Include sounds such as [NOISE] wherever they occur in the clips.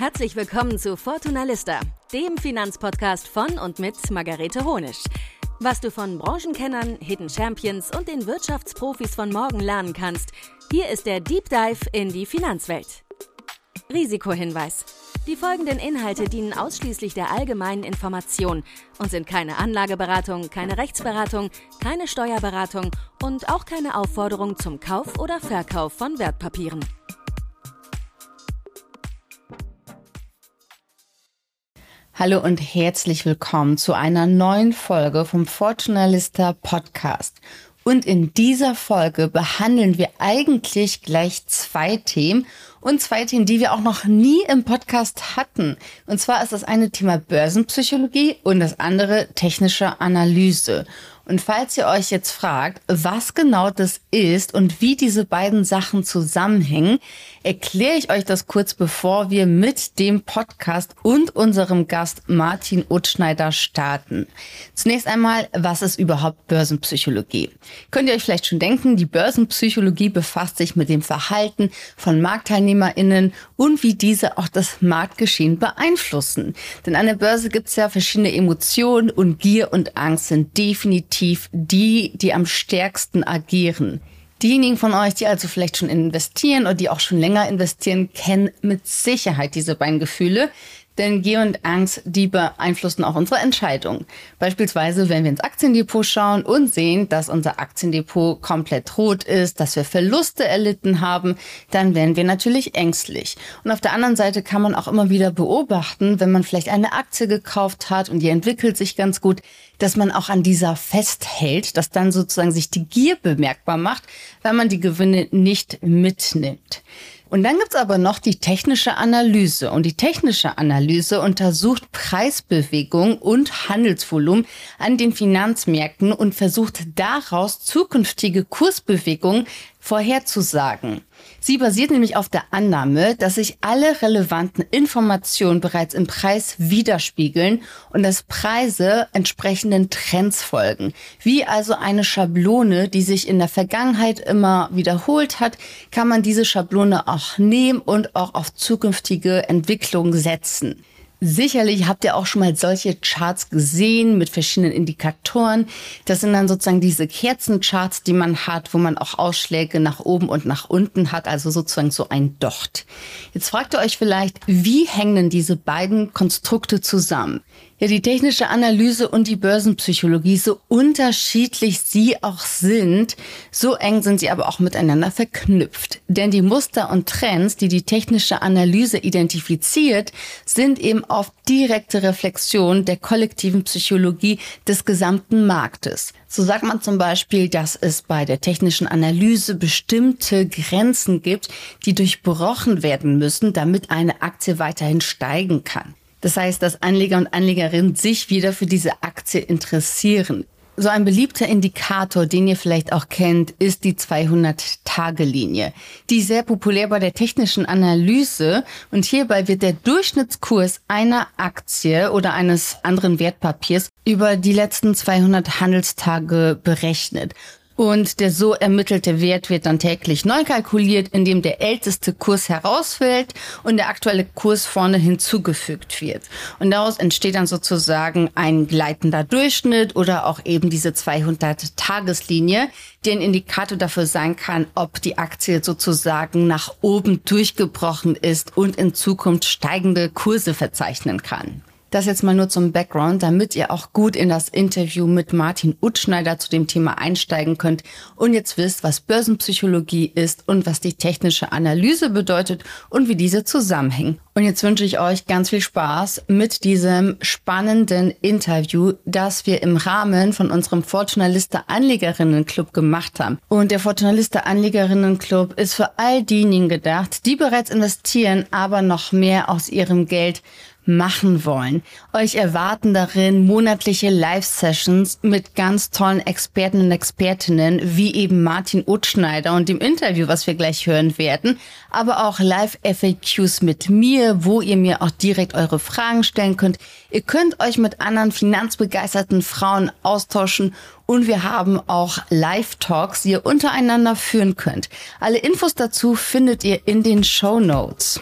Herzlich willkommen zu Fortuna Lista, dem Finanzpodcast von und mit Margarete Honisch. Was du von Branchenkennern, Hidden Champions und den Wirtschaftsprofis von morgen lernen kannst, hier ist der Deep Dive in die Finanzwelt. Risikohinweis. Die folgenden Inhalte dienen ausschließlich der allgemeinen Information und sind keine Anlageberatung, keine Rechtsberatung, keine Steuerberatung und auch keine Aufforderung zum Kauf oder Verkauf von Wertpapieren. Hallo und herzlich willkommen zu einer neuen Folge vom Fortunalista Podcast. Und in dieser Folge behandeln wir eigentlich gleich zwei Themen und zwei Themen, die wir auch noch nie im Podcast hatten. Und zwar ist das eine Thema Börsenpsychologie und das andere technische Analyse. Und falls ihr euch jetzt fragt, was genau das ist und wie diese beiden Sachen zusammenhängen, erkläre ich euch das kurz, bevor wir mit dem Podcast und unserem Gast Martin Utschneider starten. Zunächst einmal, was ist überhaupt Börsenpsychologie? Könnt ihr euch vielleicht schon denken, die Börsenpsychologie befasst sich mit dem Verhalten von MarktteilnehmerInnen und wie diese auch das Marktgeschehen beeinflussen. Denn an der Börse gibt es ja verschiedene Emotionen und Gier und Angst sind definitiv definitiv die, die am stärksten agieren. Diejenigen von euch, die also vielleicht schon investieren oder die auch schon länger investieren, kennen mit Sicherheit diese beiden Gefühle. Denn Gier und Angst, die beeinflussen auch unsere Entscheidung. Beispielsweise, wenn wir ins Aktiendepot schauen und sehen, dass unser Aktiendepot komplett rot ist, dass wir Verluste erlitten haben, dann werden wir natürlich ängstlich. Und auf der anderen Seite kann man auch immer wieder beobachten, wenn man vielleicht eine Aktie gekauft hat und die entwickelt sich ganz gut, dass man auch an dieser festhält, dass dann sozusagen sich die Gier bemerkbar macht, weil man die Gewinne nicht mitnimmt. Und dann gibt's aber noch die technische Analyse. Und die technische Analyse untersucht Preisbewegung und Handelsvolumen an den Finanzmärkten und versucht daraus zukünftige Kursbewegungen vorherzusagen. Sie basiert nämlich auf der Annahme, dass sich alle relevanten Informationen bereits im Preis widerspiegeln und dass Preise entsprechenden Trends folgen. Wie also eine Schablone, die sich in der Vergangenheit immer wiederholt hat, kann man diese Schablone auch nehmen und auch auf zukünftige Entwicklungen setzen. Sicherlich habt ihr auch schon mal solche Charts gesehen mit verschiedenen Indikatoren. Das sind dann sozusagen diese Kerzencharts, die man hat, wo man auch Ausschläge nach oben und nach unten hat, also sozusagen so ein Docht. Jetzt fragt ihr euch vielleicht, wie hängen denn diese beiden Konstrukte zusammen? Ja, die technische Analyse und die Börsenpsychologie, so unterschiedlich sie auch sind, so eng sind sie aber auch miteinander verknüpft. Denn die Muster und Trends, die die technische Analyse identifiziert, sind eben auf direkte Reflexion der kollektiven Psychologie des gesamten Marktes. So sagt man zum Beispiel, dass es bei der technischen Analyse bestimmte Grenzen gibt, die durchbrochen werden müssen, damit eine Aktie weiterhin steigen kann. Das heißt, dass Anleger und Anlegerinnen sich wieder für diese Aktie interessieren. So ein beliebter Indikator, den ihr vielleicht auch kennt, ist die 200-Tage-Linie. Die sehr populär bei der technischen Analyse und hierbei wird der Durchschnittskurs einer Aktie oder eines anderen Wertpapiers über die letzten 200 Handelstage berechnet. Und der so ermittelte Wert wird dann täglich neu kalkuliert, indem der älteste Kurs herausfällt und der aktuelle Kurs vorne hinzugefügt wird. Und daraus entsteht dann sozusagen ein gleitender Durchschnitt oder auch eben diese 200-Tageslinie, die ein Indikator dafür sein kann, ob die Aktie sozusagen nach oben durchgebrochen ist und in Zukunft steigende Kurse verzeichnen kann. Das jetzt mal nur zum Background, damit ihr auch gut in das Interview mit Martin Utschneider zu dem Thema einsteigen könnt und jetzt wisst, was Börsenpsychologie ist und was die technische Analyse bedeutet und wie diese zusammenhängen. Und jetzt wünsche ich euch ganz viel Spaß mit diesem spannenden Interview, das wir im Rahmen von unserem Fortunaliste Anlegerinnen Club gemacht haben. Und der Fortunaliste Anlegerinnen Club ist für all diejenigen gedacht, die bereits investieren, aber noch mehr aus ihrem Geld machen wollen. Euch erwarten darin monatliche Live-Sessions mit ganz tollen Experten und Expertinnen, wie eben Martin Utschneider und dem Interview, was wir gleich hören werden, aber auch Live-FAQs mit mir, wo ihr mir auch direkt eure Fragen stellen könnt. Ihr könnt euch mit anderen finanzbegeisterten Frauen austauschen und wir haben auch Live-Talks, die ihr untereinander führen könnt. Alle Infos dazu findet ihr in den Show Notes.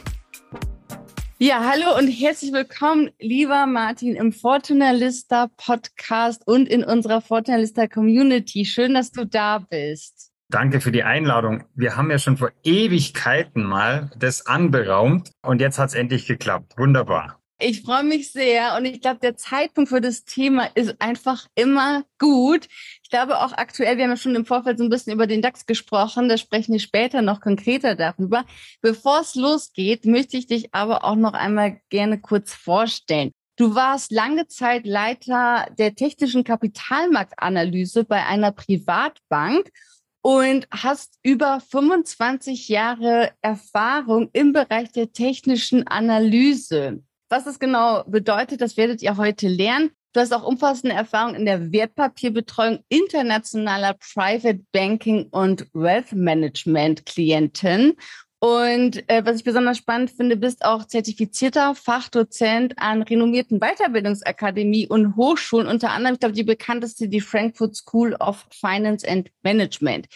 Ja, hallo und herzlich willkommen, lieber Martin, im Fortunalista Podcast und in unserer Fortunalista Community. Schön, dass du da bist. Danke für die Einladung. Wir haben ja schon vor Ewigkeiten mal das anberaumt und jetzt hat es endlich geklappt. Wunderbar. Ich freue mich sehr und ich glaube, der Zeitpunkt für das Thema ist einfach immer gut. Ich glaube auch aktuell, wir haben ja schon im Vorfeld so ein bisschen über den DAX gesprochen, da sprechen wir später noch konkreter darüber. Bevor es losgeht, möchte ich dich aber auch noch einmal gerne kurz vorstellen. Du warst lange Zeit Leiter der technischen Kapitalmarktanalyse bei einer Privatbank und hast über 25 Jahre Erfahrung im Bereich der technischen Analyse. Was das genau bedeutet, das werdet ihr heute lernen. Du hast auch umfassende Erfahrung in der Wertpapierbetreuung internationaler Private Banking und Wealth Management Klienten. Und äh, was ich besonders spannend finde, bist auch zertifizierter Fachdozent an renommierten Weiterbildungsakademie und Hochschulen, unter anderem, ich glaube, die bekannteste, die Frankfurt School of Finance and Management.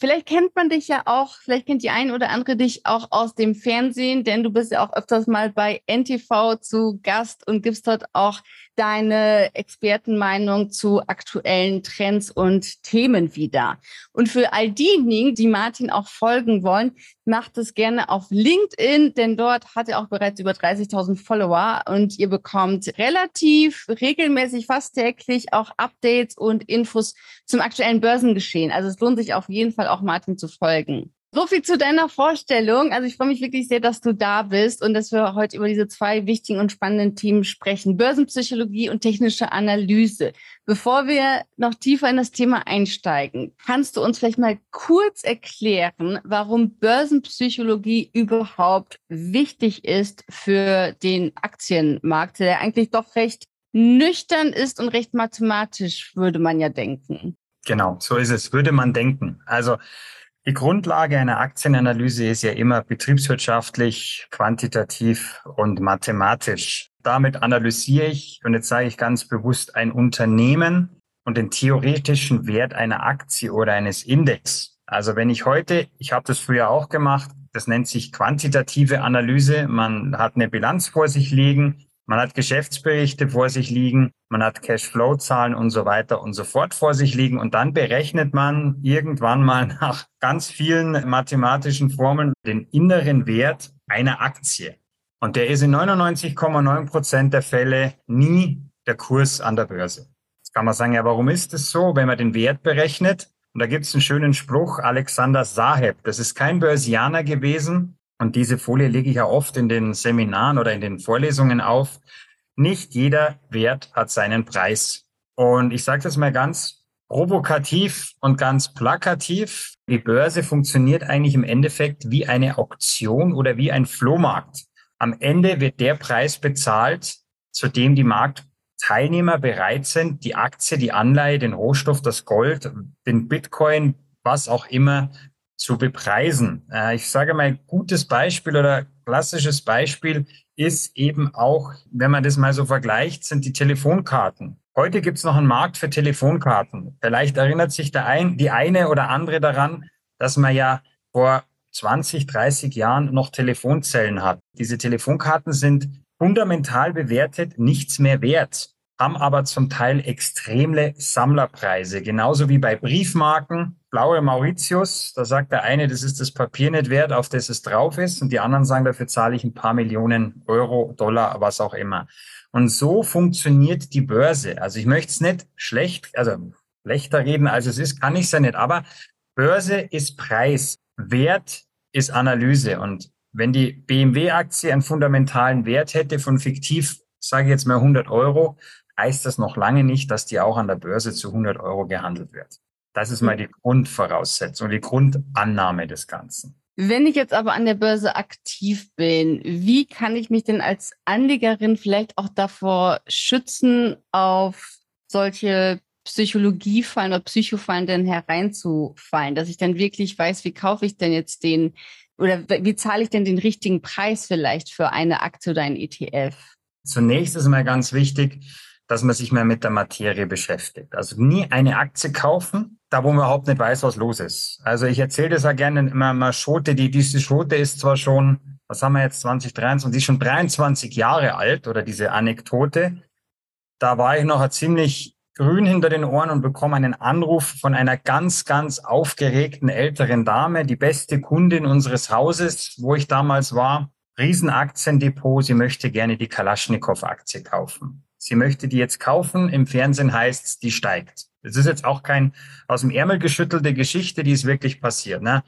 Vielleicht kennt man dich ja auch, vielleicht kennt die ein oder andere dich auch aus dem Fernsehen, denn du bist ja auch öfters mal bei NTV zu Gast und gibst dort auch deine Expertenmeinung zu aktuellen Trends und Themen wieder. Und für all diejenigen, die Martin auch folgen wollen, macht es gerne auf LinkedIn, denn dort hat er auch bereits über 30.000 Follower und ihr bekommt relativ regelmäßig, fast täglich auch Updates und Infos zum aktuellen Börsengeschehen. Also es lohnt sich auf jeden Fall auch Martin zu folgen. So viel zu deiner Vorstellung. Also ich freue mich wirklich sehr, dass du da bist und dass wir heute über diese zwei wichtigen und spannenden Themen sprechen. Börsenpsychologie und technische Analyse. Bevor wir noch tiefer in das Thema einsteigen, kannst du uns vielleicht mal kurz erklären, warum Börsenpsychologie überhaupt wichtig ist für den Aktienmarkt, der eigentlich doch recht nüchtern ist und recht mathematisch, würde man ja denken. Genau, so ist es, würde man denken. Also die Grundlage einer Aktienanalyse ist ja immer betriebswirtschaftlich, quantitativ und mathematisch. Damit analysiere ich, und jetzt sage ich ganz bewusst, ein Unternehmen und den theoretischen Wert einer Aktie oder eines Index. Also wenn ich heute, ich habe das früher auch gemacht, das nennt sich quantitative Analyse. Man hat eine Bilanz vor sich liegen, man hat Geschäftsberichte vor sich liegen, man hat Cashflow-Zahlen und so weiter und so fort vor sich liegen und dann berechnet man irgendwann mal [LAUGHS] nach ganz vielen mathematischen Formeln den inneren Wert einer Aktie. Und der ist in 99,9 Prozent der Fälle nie der Kurs an der Börse. Jetzt kann man sagen, ja, warum ist das so, wenn man den Wert berechnet? Und da gibt es einen schönen Spruch, Alexander Saheb, das ist kein Börsianer gewesen, und diese Folie lege ich ja oft in den Seminaren oder in den Vorlesungen auf. Nicht jeder Wert hat seinen Preis. Und ich sage das mal ganz provokativ und ganz plakativ. Die Börse funktioniert eigentlich im Endeffekt wie eine Auktion oder wie ein Flohmarkt. Am Ende wird der Preis bezahlt, zu dem die Marktteilnehmer bereit sind, die Aktie, die Anleihe, den Rohstoff, das Gold, den Bitcoin, was auch immer zu bepreisen. Äh, ich sage mal, gutes Beispiel oder klassisches Beispiel ist eben auch, wenn man das mal so vergleicht, sind die Telefonkarten. Heute gibt es noch einen Markt für Telefonkarten. Vielleicht erinnert sich der ein, die eine oder andere daran, dass man ja vor 20, 30 Jahren noch Telefonzellen hat. Diese Telefonkarten sind fundamental bewertet nichts mehr wert, haben aber zum Teil extreme Sammlerpreise, genauso wie bei Briefmarken blaue Mauritius, da sagt der eine, das ist das Papier nicht wert, auf das es drauf ist, und die anderen sagen, dafür zahle ich ein paar Millionen Euro, Dollar, was auch immer. Und so funktioniert die Börse. Also ich möchte es nicht schlecht, also schlechter reden, als es ist, kann ich es ja nicht, aber Börse ist Preis, Wert ist Analyse. Und wenn die BMW-Aktie einen fundamentalen Wert hätte von fiktiv, sage ich jetzt mal 100 Euro, heißt das noch lange nicht, dass die auch an der Börse zu 100 Euro gehandelt wird. Das ist mal die Grundvoraussetzung, die Grundannahme des Ganzen. Wenn ich jetzt aber an der Börse aktiv bin, wie kann ich mich denn als Anlegerin vielleicht auch davor schützen, auf solche Psychologiefallen oder Psychofallen denn hereinzufallen, dass ich dann wirklich weiß, wie kaufe ich denn jetzt den oder wie zahle ich denn den richtigen Preis vielleicht für eine Aktie oder ein ETF? Zunächst ist mal ganz wichtig, dass man sich mal mit der Materie beschäftigt. Also nie eine Aktie kaufen, da wo man überhaupt nicht weiß, was los ist. Also ich erzähle das ja gerne immer mal Schote, die, diese Schote ist zwar schon was haben wir jetzt 2023, die ist schon 23 Jahre alt oder diese Anekdote. Da war ich noch ziemlich grün hinter den Ohren und bekomme einen Anruf von einer ganz, ganz aufgeregten älteren Dame, die beste Kundin unseres Hauses, wo ich damals war. Riesenaktiendepot, sie möchte gerne die Kalaschnikow-Aktie kaufen. Sie möchte die jetzt kaufen, im Fernsehen heißt es, die steigt. Das ist jetzt auch kein aus dem Ärmel geschüttelte Geschichte, die ist wirklich passiert. Ne?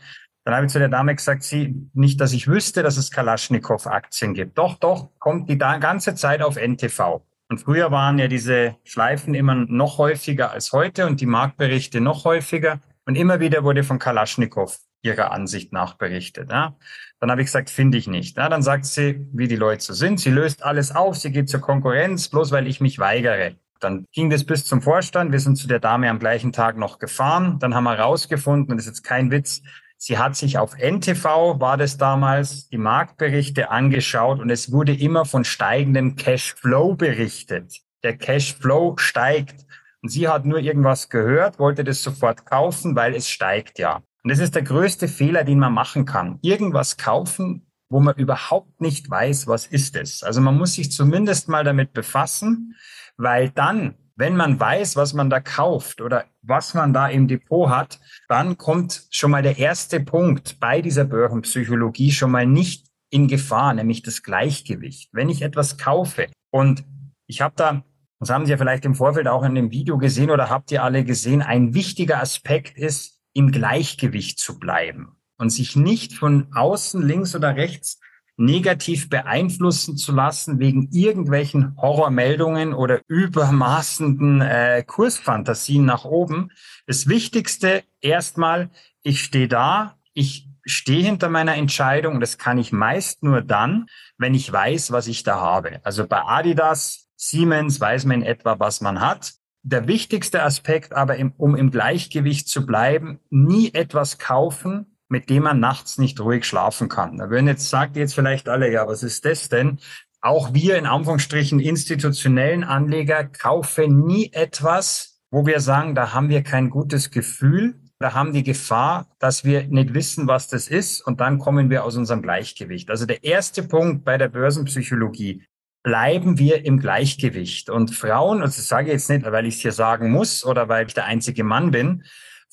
Dann habe ich zu der Dame gesagt, sie, nicht, dass ich wüsste, dass es Kalaschnikow-Aktien gibt. Doch, doch, kommt die ganze Zeit auf NTV. Und früher waren ja diese Schleifen immer noch häufiger als heute und die Marktberichte noch häufiger. Und immer wieder wurde von Kalaschnikow ihrer Ansicht nach berichtet. Ja. Dann habe ich gesagt, finde ich nicht. Ja, dann sagt sie, wie die Leute so sind. Sie löst alles auf, sie geht zur Konkurrenz, bloß weil ich mich weigere. Dann ging das bis zum Vorstand. Wir sind zu der Dame am gleichen Tag noch gefahren. Dann haben wir rausgefunden, und das ist jetzt kein Witz, Sie hat sich auf NTV, war das damals, die Marktberichte angeschaut und es wurde immer von steigendem Cashflow berichtet. Der Cashflow steigt. Und sie hat nur irgendwas gehört, wollte das sofort kaufen, weil es steigt ja. Und das ist der größte Fehler, den man machen kann. Irgendwas kaufen, wo man überhaupt nicht weiß, was ist es. Also man muss sich zumindest mal damit befassen, weil dann wenn man weiß, was man da kauft oder was man da im Depot hat, dann kommt schon mal der erste Punkt bei dieser Börsenpsychologie schon mal nicht in Gefahr, nämlich das Gleichgewicht. Wenn ich etwas kaufe und ich habe da, das haben Sie ja vielleicht im Vorfeld auch in dem Video gesehen oder habt ihr alle gesehen, ein wichtiger Aspekt ist, im Gleichgewicht zu bleiben und sich nicht von außen links oder rechts negativ beeinflussen zu lassen wegen irgendwelchen Horrormeldungen oder übermaßenden äh, Kursfantasien nach oben. Das Wichtigste erstmal, ich stehe da, ich stehe hinter meiner Entscheidung und das kann ich meist nur dann, wenn ich weiß, was ich da habe. Also bei Adidas, Siemens weiß man in etwa, was man hat. Der wichtigste Aspekt aber, um im Gleichgewicht zu bleiben, nie etwas kaufen, mit dem man nachts nicht ruhig schlafen kann. Da würden jetzt, sagt jetzt vielleicht alle, ja, was ist das denn? Auch wir in Anführungsstrichen institutionellen Anleger kaufen nie etwas, wo wir sagen, da haben wir kein gutes Gefühl, da haben die Gefahr, dass wir nicht wissen, was das ist und dann kommen wir aus unserem Gleichgewicht. Also der erste Punkt bei der Börsenpsychologie, bleiben wir im Gleichgewicht. Und Frauen, und das sage ich jetzt nicht, weil ich es hier sagen muss oder weil ich der einzige Mann bin,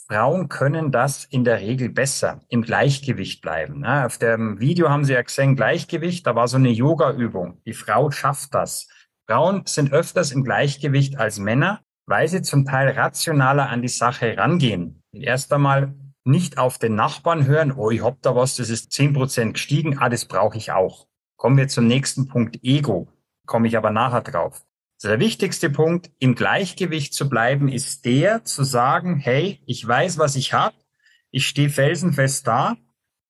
Frauen können das in der Regel besser im Gleichgewicht bleiben. Auf dem Video haben Sie ja gesehen, Gleichgewicht, da war so eine Yoga-Übung. Die Frau schafft das. Frauen sind öfters im Gleichgewicht als Männer, weil sie zum Teil rationaler an die Sache rangehen. Erst einmal nicht auf den Nachbarn hören, oh, ich hab da was, das ist zehn Prozent gestiegen, ah, das brauche ich auch. Kommen wir zum nächsten Punkt, Ego. Komme ich aber nachher drauf. Also der wichtigste Punkt, im Gleichgewicht zu bleiben, ist der zu sagen, hey, ich weiß, was ich habe, ich stehe felsenfest da.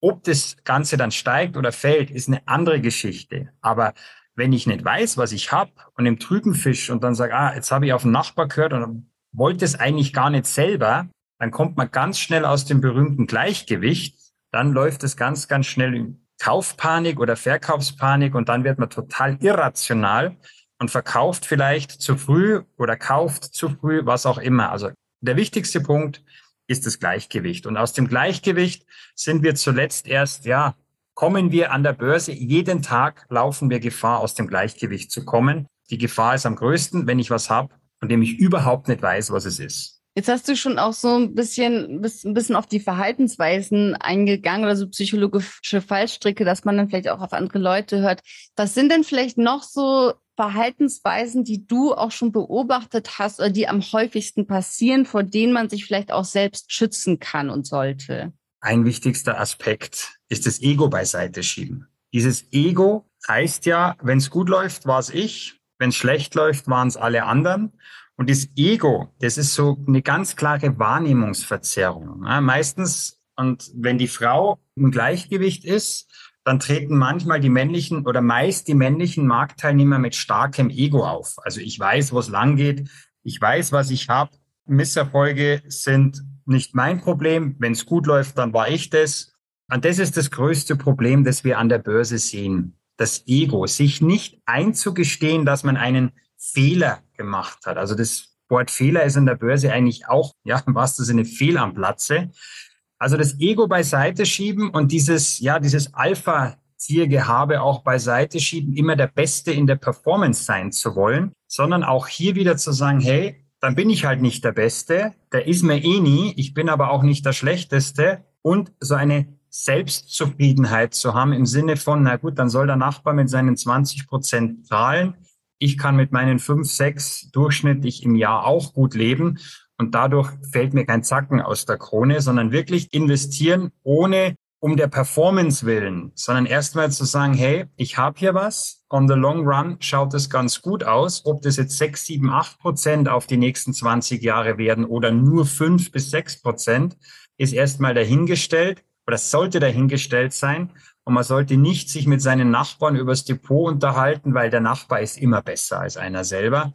Ob das Ganze dann steigt oder fällt, ist eine andere Geschichte. Aber wenn ich nicht weiß, was ich habe und im Trüben fisch und dann sage, ah, jetzt habe ich auf den Nachbar gehört und wollte es eigentlich gar nicht selber, dann kommt man ganz schnell aus dem berühmten Gleichgewicht. Dann läuft es ganz, ganz schnell Kaufpanik oder Verkaufspanik und dann wird man total irrational und verkauft vielleicht zu früh oder kauft zu früh, was auch immer. Also der wichtigste Punkt ist das Gleichgewicht. Und aus dem Gleichgewicht sind wir zuletzt erst, ja, kommen wir an der Börse. Jeden Tag laufen wir Gefahr, aus dem Gleichgewicht zu kommen. Die Gefahr ist am größten, wenn ich was habe, von dem ich überhaupt nicht weiß, was es ist. Jetzt hast du schon auch so ein bisschen, ein bisschen auf die Verhaltensweisen eingegangen oder so psychologische Fallstricke, dass man dann vielleicht auch auf andere Leute hört. Was sind denn vielleicht noch so Verhaltensweisen, die du auch schon beobachtet hast oder die am häufigsten passieren, vor denen man sich vielleicht auch selbst schützen kann und sollte? Ein wichtigster Aspekt ist das Ego beiseite schieben. Dieses Ego heißt ja, wenn es gut läuft, war es ich, wenn es schlecht läuft, waren es alle anderen. Und das Ego, das ist so eine ganz klare Wahrnehmungsverzerrung. Ja, meistens, und wenn die Frau im Gleichgewicht ist, dann treten manchmal die männlichen oder meist die männlichen Marktteilnehmer mit starkem Ego auf. Also ich weiß, wo es lang geht, ich weiß, was ich habe. Misserfolge sind nicht mein Problem. Wenn es gut läuft, dann war ich das. Und das ist das größte Problem, das wir an der Börse sehen. Das Ego, sich nicht einzugestehen, dass man einen Fehler gemacht hat. Also das Wort Fehler ist in der Börse eigentlich auch, ja, im wahrsten Sinne Fehl am Platze. Also das Ego beiseite schieben und dieses, ja, dieses Alpha Aktie, habe auch beiseite schieben, immer der Beste in der Performance sein zu wollen, sondern auch hier wieder zu sagen, hey, dann bin ich halt nicht der Beste, der ist mir eh nie, ich bin aber auch nicht der Schlechteste und so eine Selbstzufriedenheit zu haben im Sinne von, na gut, dann soll der Nachbar mit seinen 20 Prozent zahlen. Ich kann mit meinen 5, 6 durchschnittlich im Jahr auch gut leben. Und dadurch fällt mir kein Zacken aus der Krone, sondern wirklich investieren ohne um der Performance willen, sondern erstmal zu sagen, hey, ich habe hier was, on the long run schaut es ganz gut aus. Ob das jetzt 6, 7, 8 Prozent auf die nächsten 20 Jahre werden oder nur 5 bis 6 Prozent, ist erstmal dahingestellt oder sollte dahingestellt sein. Und man sollte nicht sich mit seinen Nachbarn übers Depot unterhalten, weil der Nachbar ist immer besser als einer selber.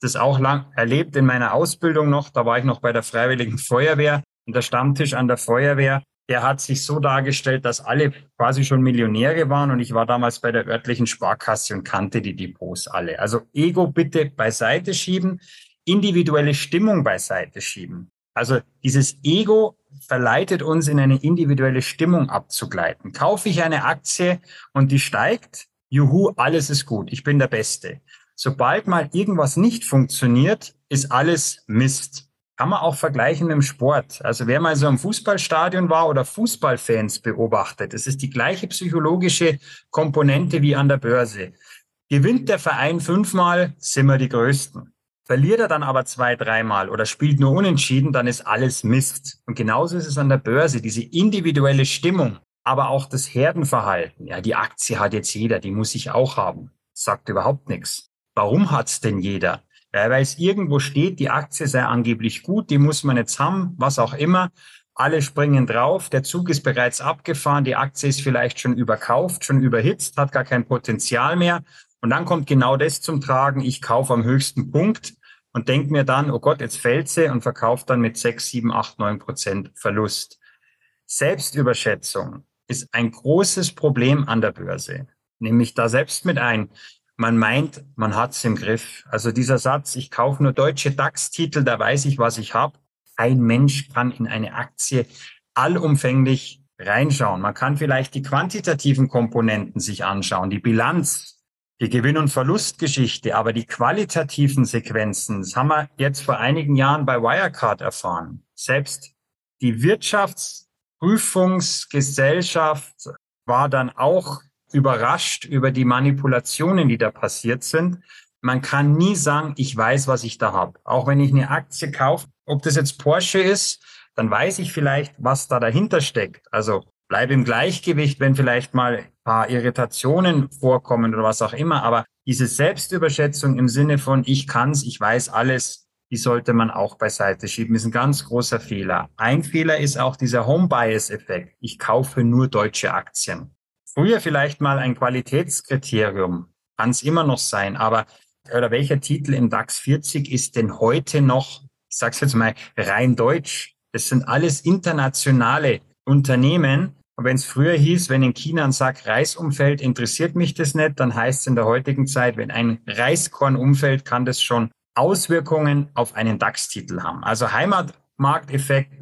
Das auch lang erlebt in meiner Ausbildung noch. Da war ich noch bei der Freiwilligen Feuerwehr. Und der Stammtisch an der Feuerwehr, der hat sich so dargestellt, dass alle quasi schon Millionäre waren und ich war damals bei der örtlichen Sparkasse und kannte die Depots alle. Also Ego bitte beiseite schieben, individuelle Stimmung beiseite schieben. Also dieses Ego verleitet uns in eine individuelle Stimmung abzugleiten. Kaufe ich eine Aktie und die steigt, juhu, alles ist gut, ich bin der Beste. Sobald mal irgendwas nicht funktioniert, ist alles Mist. Kann man auch vergleichen mit dem Sport. Also wer mal so im Fußballstadion war oder Fußballfans beobachtet, es ist die gleiche psychologische Komponente wie an der Börse. Gewinnt der Verein fünfmal, sind wir die Größten. Verliert er dann aber zwei, dreimal oder spielt nur unentschieden, dann ist alles Mist. Und genauso ist es an der Börse, diese individuelle Stimmung, aber auch das Herdenverhalten. Ja, die Aktie hat jetzt jeder, die muss ich auch haben. Sagt überhaupt nichts. Warum hat's denn jeder? Ja, weil es irgendwo steht, die Aktie sei angeblich gut, die muss man jetzt haben, was auch immer. Alle springen drauf, der Zug ist bereits abgefahren, die Aktie ist vielleicht schon überkauft, schon überhitzt, hat gar kein Potenzial mehr. Und dann kommt genau das zum Tragen, ich kaufe am höchsten Punkt und denke mir dann, oh Gott, jetzt fällt sie und verkaufe dann mit 6, 7, 8, 9 Prozent Verlust. Selbstüberschätzung ist ein großes Problem an der Börse. Nämlich da selbst mit ein man meint, man hat's im Griff. Also dieser Satz, ich kaufe nur deutsche DAX-Titel, da weiß ich, was ich habe. Ein Mensch kann in eine Aktie allumfänglich reinschauen. Man kann vielleicht die quantitativen Komponenten sich anschauen, die Bilanz, die Gewinn- und Verlustgeschichte, aber die qualitativen Sequenzen, das haben wir jetzt vor einigen Jahren bei Wirecard erfahren. Selbst die Wirtschaftsprüfungsgesellschaft war dann auch überrascht über die Manipulationen, die da passiert sind. Man kann nie sagen, ich weiß, was ich da habe. Auch wenn ich eine Aktie kaufe, ob das jetzt Porsche ist, dann weiß ich vielleicht, was da dahinter steckt. Also bleib im Gleichgewicht, wenn vielleicht mal ein paar Irritationen vorkommen oder was auch immer. Aber diese Selbstüberschätzung im Sinne von ich kann's, ich weiß alles, die sollte man auch beiseite schieben. Ist ein ganz großer Fehler. Ein Fehler ist auch dieser Home Bias Effekt. Ich kaufe nur deutsche Aktien früher vielleicht mal ein Qualitätskriterium, kann es immer noch sein, aber oder welcher Titel im DAX 40 ist denn heute noch, ich sage jetzt mal, rein deutsch? Das sind alles internationale Unternehmen. Wenn es früher hieß, wenn in China ein Sack Reis umfällt, interessiert mich das nicht, dann heißt es in der heutigen Zeit, wenn ein Reiskorn umfällt, kann das schon Auswirkungen auf einen DAX-Titel haben. Also Heimatmarkteffekt,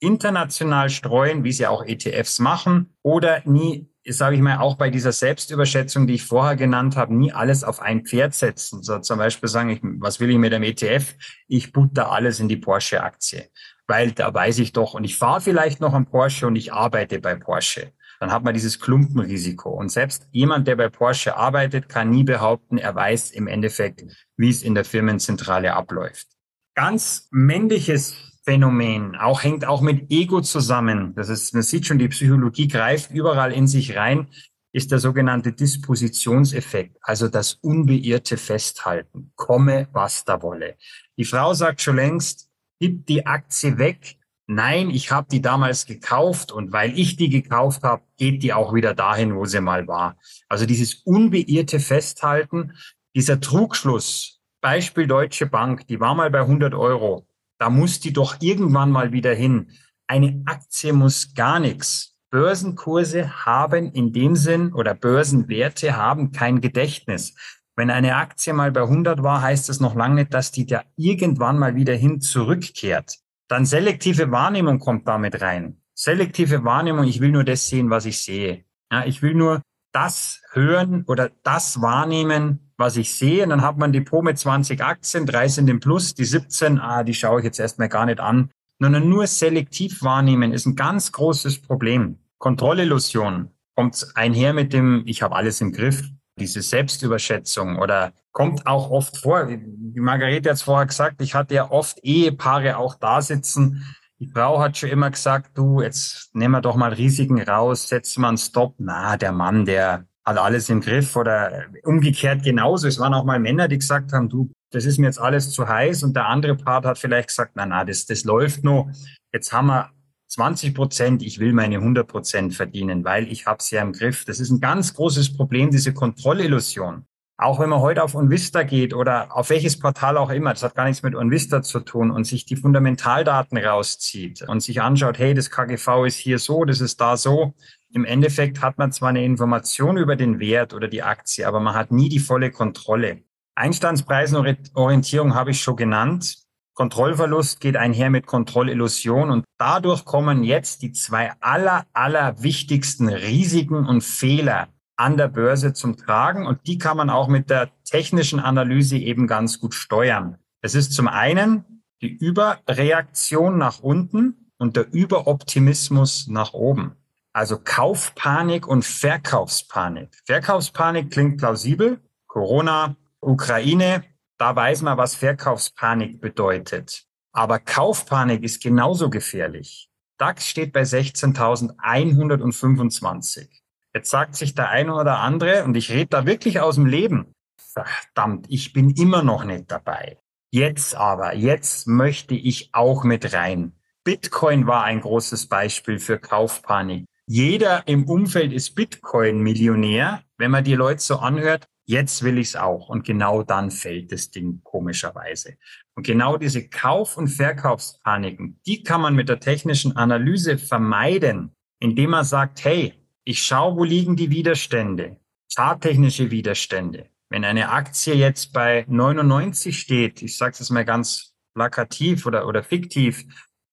international streuen, wie sie auch ETFs machen, oder nie sage ich mal, auch bei dieser Selbstüberschätzung, die ich vorher genannt habe, nie alles auf ein Pferd setzen. So zum Beispiel sagen, ich, was will ich mit dem ETF? Ich butter alles in die Porsche-Aktie, weil da weiß ich doch, und ich fahre vielleicht noch am Porsche und ich arbeite bei Porsche. Dann hat man dieses Klumpenrisiko. Und selbst jemand, der bei Porsche arbeitet, kann nie behaupten, er weiß im Endeffekt, wie es in der Firmenzentrale abläuft. Ganz männliches Phänomen, auch hängt auch mit Ego zusammen. Das ist, man sieht schon, die Psychologie greift überall in sich rein, ist der sogenannte Dispositionseffekt, also das unbeirrte Festhalten. Komme, was da wolle. Die Frau sagt schon längst, gib die Aktie weg. Nein, ich habe die damals gekauft und weil ich die gekauft habe, geht die auch wieder dahin, wo sie mal war. Also dieses unbeirrte Festhalten, dieser Trugschluss, Beispiel Deutsche Bank, die war mal bei 100 Euro. Da muss die doch irgendwann mal wieder hin. Eine Aktie muss gar nichts. Börsenkurse haben in dem Sinn oder Börsenwerte haben kein Gedächtnis. Wenn eine Aktie mal bei 100 war, heißt das noch lange nicht, dass die da irgendwann mal wieder hin zurückkehrt. Dann selektive Wahrnehmung kommt damit rein. Selektive Wahrnehmung, ich will nur das sehen, was ich sehe. Ja, ich will nur das hören oder das wahrnehmen, was ich sehe. Und dann hat man ein Depot mit 20 Aktien, drei sind im Plus, die 17, ah, die schaue ich jetzt erstmal gar nicht an. Sondern nur selektiv wahrnehmen ist ein ganz großes Problem. Kontrollillusion kommt einher mit dem, ich habe alles im Griff, diese Selbstüberschätzung oder kommt auch oft vor. Wie Margarete hat es vorher gesagt, ich hatte ja oft Ehepaare auch da sitzen. Die Frau hat schon immer gesagt, du, jetzt nehmen wir doch mal Risiken raus, setzen wir einen Stop. Na, der Mann, der hat alles im Griff oder umgekehrt genauso. Es waren auch mal Männer, die gesagt haben, du, das ist mir jetzt alles zu heiß und der andere Part hat vielleicht gesagt, na, na, das, das läuft noch. Jetzt haben wir 20 Prozent, ich will meine 100 Prozent verdienen, weil ich habe es ja im Griff. Das ist ein ganz großes Problem, diese Kontrollillusion. Auch wenn man heute auf Onvista geht oder auf welches Portal auch immer, das hat gar nichts mit Onvista zu tun und sich die Fundamentaldaten rauszieht und sich anschaut, hey, das KGV ist hier so, das ist da so. Im Endeffekt hat man zwar eine Information über den Wert oder die Aktie, aber man hat nie die volle Kontrolle. Einstandspreisenorientierung habe ich schon genannt. Kontrollverlust geht einher mit Kontrollillusion und dadurch kommen jetzt die zwei aller, aller wichtigsten Risiken und Fehler an der Börse zum Tragen und die kann man auch mit der technischen Analyse eben ganz gut steuern. Es ist zum einen die Überreaktion nach unten und der Überoptimismus nach oben. Also Kaufpanik und Verkaufspanik. Verkaufspanik klingt plausibel. Corona, Ukraine, da weiß man, was Verkaufspanik bedeutet. Aber Kaufpanik ist genauso gefährlich. DAX steht bei 16.125. Jetzt sagt sich der eine oder andere, und ich rede da wirklich aus dem Leben, verdammt, ich bin immer noch nicht dabei. Jetzt aber, jetzt möchte ich auch mit rein. Bitcoin war ein großes Beispiel für Kaufpanik. Jeder im Umfeld ist Bitcoin-Millionär. Wenn man die Leute so anhört, jetzt will ich es auch. Und genau dann fällt das Ding komischerweise. Und genau diese Kauf- und Verkaufspaniken, die kann man mit der technischen Analyse vermeiden, indem man sagt, hey, ich schaue, wo liegen die Widerstände, charttechnische Widerstände. Wenn eine Aktie jetzt bei 99 steht, ich sage es mal ganz plakativ oder, oder fiktiv,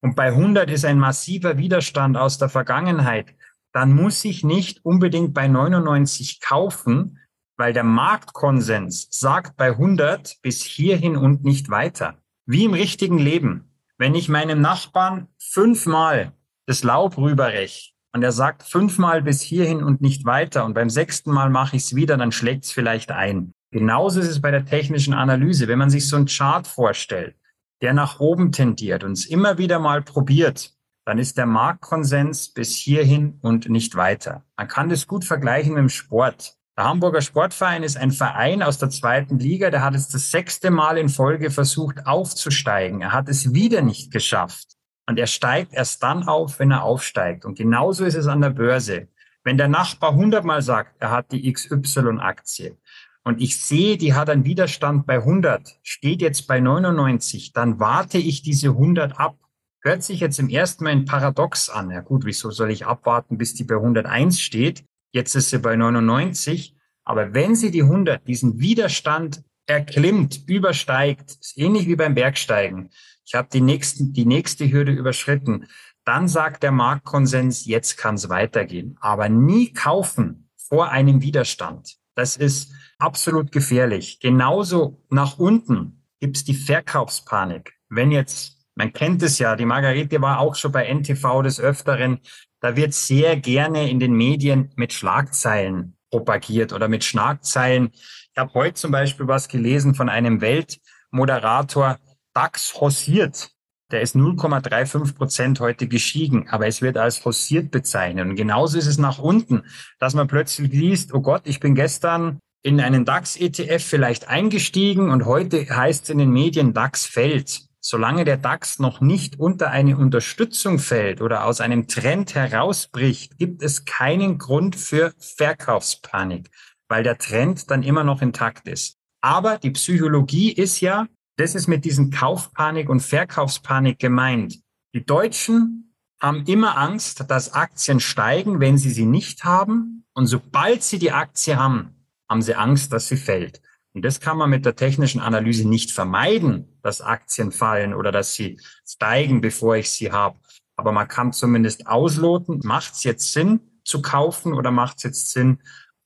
und bei 100 ist ein massiver Widerstand aus der Vergangenheit, dann muss ich nicht unbedingt bei 99 kaufen, weil der Marktkonsens sagt bei 100 bis hierhin und nicht weiter. Wie im richtigen Leben. Wenn ich meinem Nachbarn fünfmal das Laub rüberrech und er sagt fünfmal bis hierhin und nicht weiter und beim sechsten Mal mache ich es wieder, dann schlägt es vielleicht ein. Genauso ist es bei der technischen Analyse. Wenn man sich so einen Chart vorstellt, der nach oben tendiert und es immer wieder mal probiert, dann ist der Marktkonsens bis hierhin und nicht weiter. Man kann das gut vergleichen mit dem Sport. Der Hamburger Sportverein ist ein Verein aus der zweiten Liga, der hat es das sechste Mal in Folge versucht aufzusteigen. Er hat es wieder nicht geschafft. Und er steigt erst dann auf, wenn er aufsteigt. Und genauso ist es an der Börse. Wenn der Nachbar hundertmal sagt, er hat die XY-Aktie und ich sehe, die hat einen Widerstand bei 100, steht jetzt bei 99, dann warte ich diese 100 ab. Hört sich jetzt im ersten Mal ein Paradox an. Ja gut, wieso soll ich abwarten, bis die bei 101 steht? Jetzt ist sie bei 99. Aber wenn sie die 100, diesen Widerstand erklimmt, übersteigt, ist ähnlich wie beim Bergsteigen. Ich habe die, nächsten, die nächste Hürde überschritten. Dann sagt der Marktkonsens, jetzt kann es weitergehen. Aber nie kaufen vor einem Widerstand. Das ist absolut gefährlich. Genauso nach unten gibt es die Verkaufspanik. Wenn jetzt, man kennt es ja, die Margarete war auch schon bei NTV des Öfteren, da wird sehr gerne in den Medien mit Schlagzeilen propagiert oder mit Schlagzeilen. Ich habe heute zum Beispiel was gelesen von einem Weltmoderator, DAX hossiert. Der ist 0,35 Prozent heute gestiegen, aber es wird als hossiert bezeichnet. Und genauso ist es nach unten, dass man plötzlich liest, oh Gott, ich bin gestern in einen DAX-ETF vielleicht eingestiegen und heute heißt es in den Medien, DAX fällt solange der DAX noch nicht unter eine Unterstützung fällt oder aus einem Trend herausbricht, gibt es keinen Grund für Verkaufspanik, weil der Trend dann immer noch intakt ist. Aber die Psychologie ist ja, das ist mit diesen Kaufpanik und Verkaufspanik gemeint. Die Deutschen haben immer Angst, dass Aktien steigen, wenn sie sie nicht haben. Und sobald sie die Aktie haben, haben sie Angst, dass sie fällt. Und das kann man mit der technischen Analyse nicht vermeiden, dass Aktien fallen oder dass sie steigen, bevor ich sie habe. Aber man kann zumindest ausloten, macht es jetzt Sinn zu kaufen oder macht es jetzt Sinn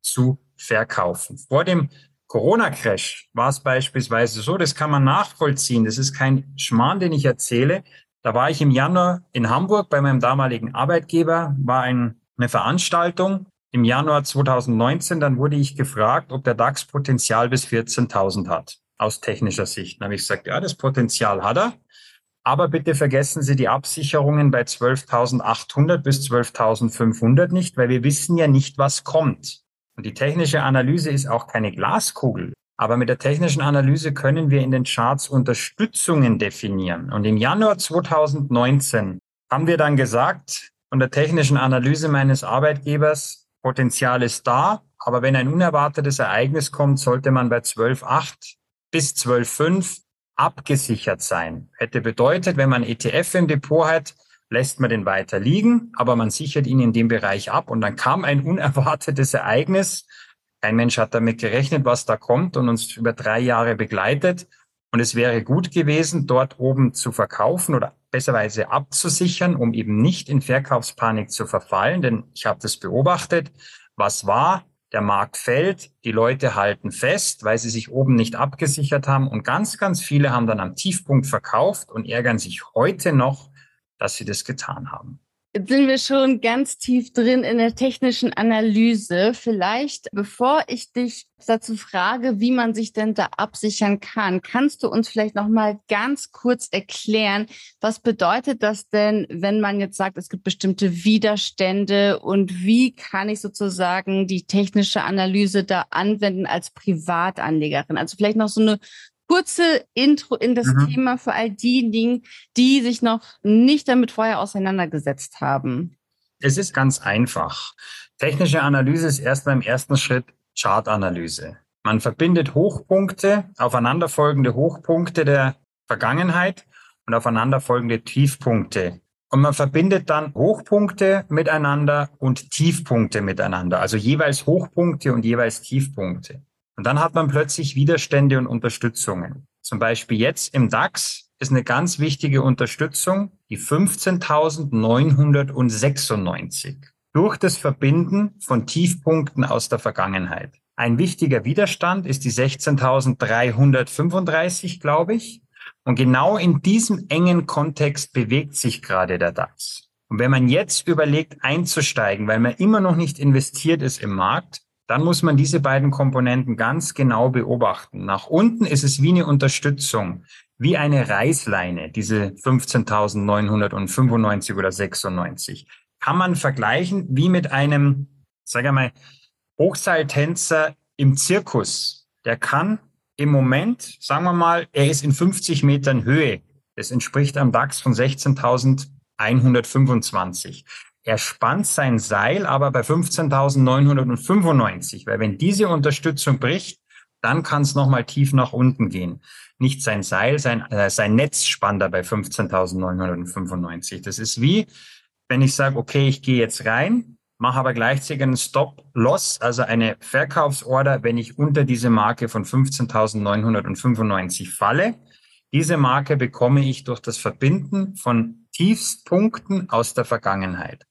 zu verkaufen. Vor dem Corona-Crash war es beispielsweise so, das kann man nachvollziehen. Das ist kein Schmarrn, den ich erzähle. Da war ich im Januar in Hamburg bei meinem damaligen Arbeitgeber, war ein, eine Veranstaltung im Januar 2019. Dann wurde ich gefragt, ob der DAX Potenzial bis 14.000 hat, aus technischer Sicht. Dann habe ich gesagt, ja, das Potenzial hat er. Aber bitte vergessen Sie die Absicherungen bei 12.800 bis 12.500 nicht, weil wir wissen ja nicht, was kommt. Und die technische Analyse ist auch keine Glaskugel. Aber mit der technischen Analyse können wir in den Charts Unterstützungen definieren. Und im Januar 2019 haben wir dann gesagt, von der technischen Analyse meines Arbeitgebers, Potenzial ist da, aber wenn ein unerwartetes Ereignis kommt, sollte man bei 12.8 bis 12.5 abgesichert sein. Hätte bedeutet, wenn man ETF im Depot hat, lässt man den weiter liegen, aber man sichert ihn in dem Bereich ab und dann kam ein unerwartetes Ereignis. Kein Mensch hat damit gerechnet, was da kommt und uns über drei Jahre begleitet. Und es wäre gut gewesen, dort oben zu verkaufen oder besserweise abzusichern, um eben nicht in Verkaufspanik zu verfallen. Denn ich habe das beobachtet. Was war? Der Markt fällt, die Leute halten fest, weil sie sich oben nicht abgesichert haben. Und ganz, ganz viele haben dann am Tiefpunkt verkauft und ärgern sich heute noch, dass sie das getan haben. Jetzt sind wir schon ganz tief drin in der technischen Analyse. Vielleicht, bevor ich dich dazu frage, wie man sich denn da absichern kann, kannst du uns vielleicht noch mal ganz kurz erklären, was bedeutet das denn, wenn man jetzt sagt, es gibt bestimmte Widerstände und wie kann ich sozusagen die technische Analyse da anwenden als Privatanlegerin? Also vielleicht noch so eine kurze Intro in das mhm. Thema für all diejenigen, die sich noch nicht damit vorher auseinandergesetzt haben? Es ist ganz einfach. Technische Analyse ist erstmal im ersten Schritt Chartanalyse. Man verbindet Hochpunkte, aufeinanderfolgende Hochpunkte der Vergangenheit und aufeinanderfolgende Tiefpunkte. Und man verbindet dann Hochpunkte miteinander und Tiefpunkte miteinander, also jeweils Hochpunkte und jeweils Tiefpunkte. Und dann hat man plötzlich Widerstände und Unterstützungen. Zum Beispiel jetzt im DAX ist eine ganz wichtige Unterstützung die 15.996 durch das Verbinden von Tiefpunkten aus der Vergangenheit. Ein wichtiger Widerstand ist die 16.335, glaube ich. Und genau in diesem engen Kontext bewegt sich gerade der DAX. Und wenn man jetzt überlegt einzusteigen, weil man immer noch nicht investiert ist im Markt, dann muss man diese beiden Komponenten ganz genau beobachten. Nach unten ist es wie eine Unterstützung, wie eine Reißleine, diese 15.995 oder 96. Kann man vergleichen wie mit einem, sag ich mal, Hochseiltänzer im Zirkus. Der kann im Moment, sagen wir mal, er ist in 50 Metern Höhe. Das entspricht am DAX von 16.125. Er spannt sein Seil aber bei 15.995, weil wenn diese Unterstützung bricht, dann kann es nochmal tief nach unten gehen. Nicht sein Seil, sein, äh, sein Netz spannt er bei 15.995. Das ist wie, wenn ich sage, okay, ich gehe jetzt rein, mache aber gleichzeitig einen Stop-Loss, also eine Verkaufsorder, wenn ich unter diese Marke von 15.995 falle. Diese Marke bekomme ich durch das Verbinden von Tiefspunkten aus der Vergangenheit.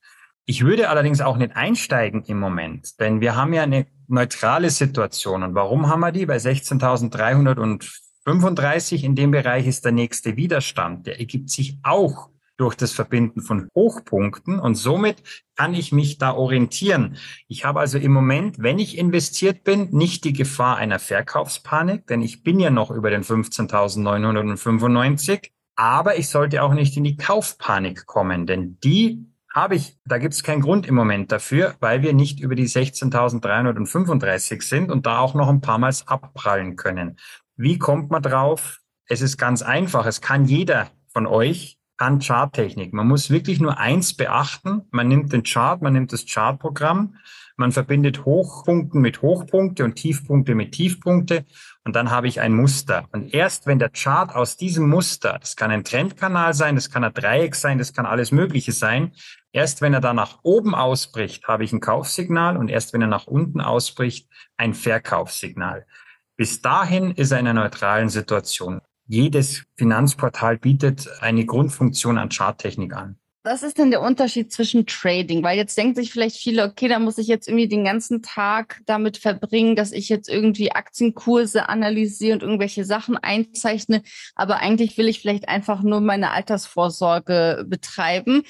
Ich würde allerdings auch nicht einsteigen im Moment, denn wir haben ja eine neutrale Situation. Und warum haben wir die? Bei 16.335 in dem Bereich ist der nächste Widerstand. Der ergibt sich auch durch das Verbinden von Hochpunkten und somit kann ich mich da orientieren. Ich habe also im Moment, wenn ich investiert bin, nicht die Gefahr einer Verkaufspanik, denn ich bin ja noch über den 15.995, aber ich sollte auch nicht in die Kaufpanik kommen, denn die habe ich, da gibt es keinen Grund im Moment dafür, weil wir nicht über die 16.335 sind und da auch noch ein paar Mal abprallen können. Wie kommt man drauf? Es ist ganz einfach. Es kann jeder von euch kann Charttechnik. Man muss wirklich nur eins beachten. Man nimmt den Chart, man nimmt das Chartprogramm, man verbindet Hochpunkte mit Hochpunkte und Tiefpunkte mit Tiefpunkte und dann habe ich ein Muster. Und erst wenn der Chart aus diesem Muster, das kann ein Trendkanal sein, das kann ein Dreieck sein, das kann alles Mögliche sein, Erst wenn er da nach oben ausbricht, habe ich ein Kaufsignal und erst wenn er nach unten ausbricht, ein Verkaufssignal. Bis dahin ist er in einer neutralen Situation. Jedes Finanzportal bietet eine Grundfunktion an Charttechnik an. Was ist denn der Unterschied zwischen Trading? Weil jetzt denken sich vielleicht viele, okay, da muss ich jetzt irgendwie den ganzen Tag damit verbringen, dass ich jetzt irgendwie Aktienkurse analysiere und irgendwelche Sachen einzeichne. Aber eigentlich will ich vielleicht einfach nur meine Altersvorsorge betreiben.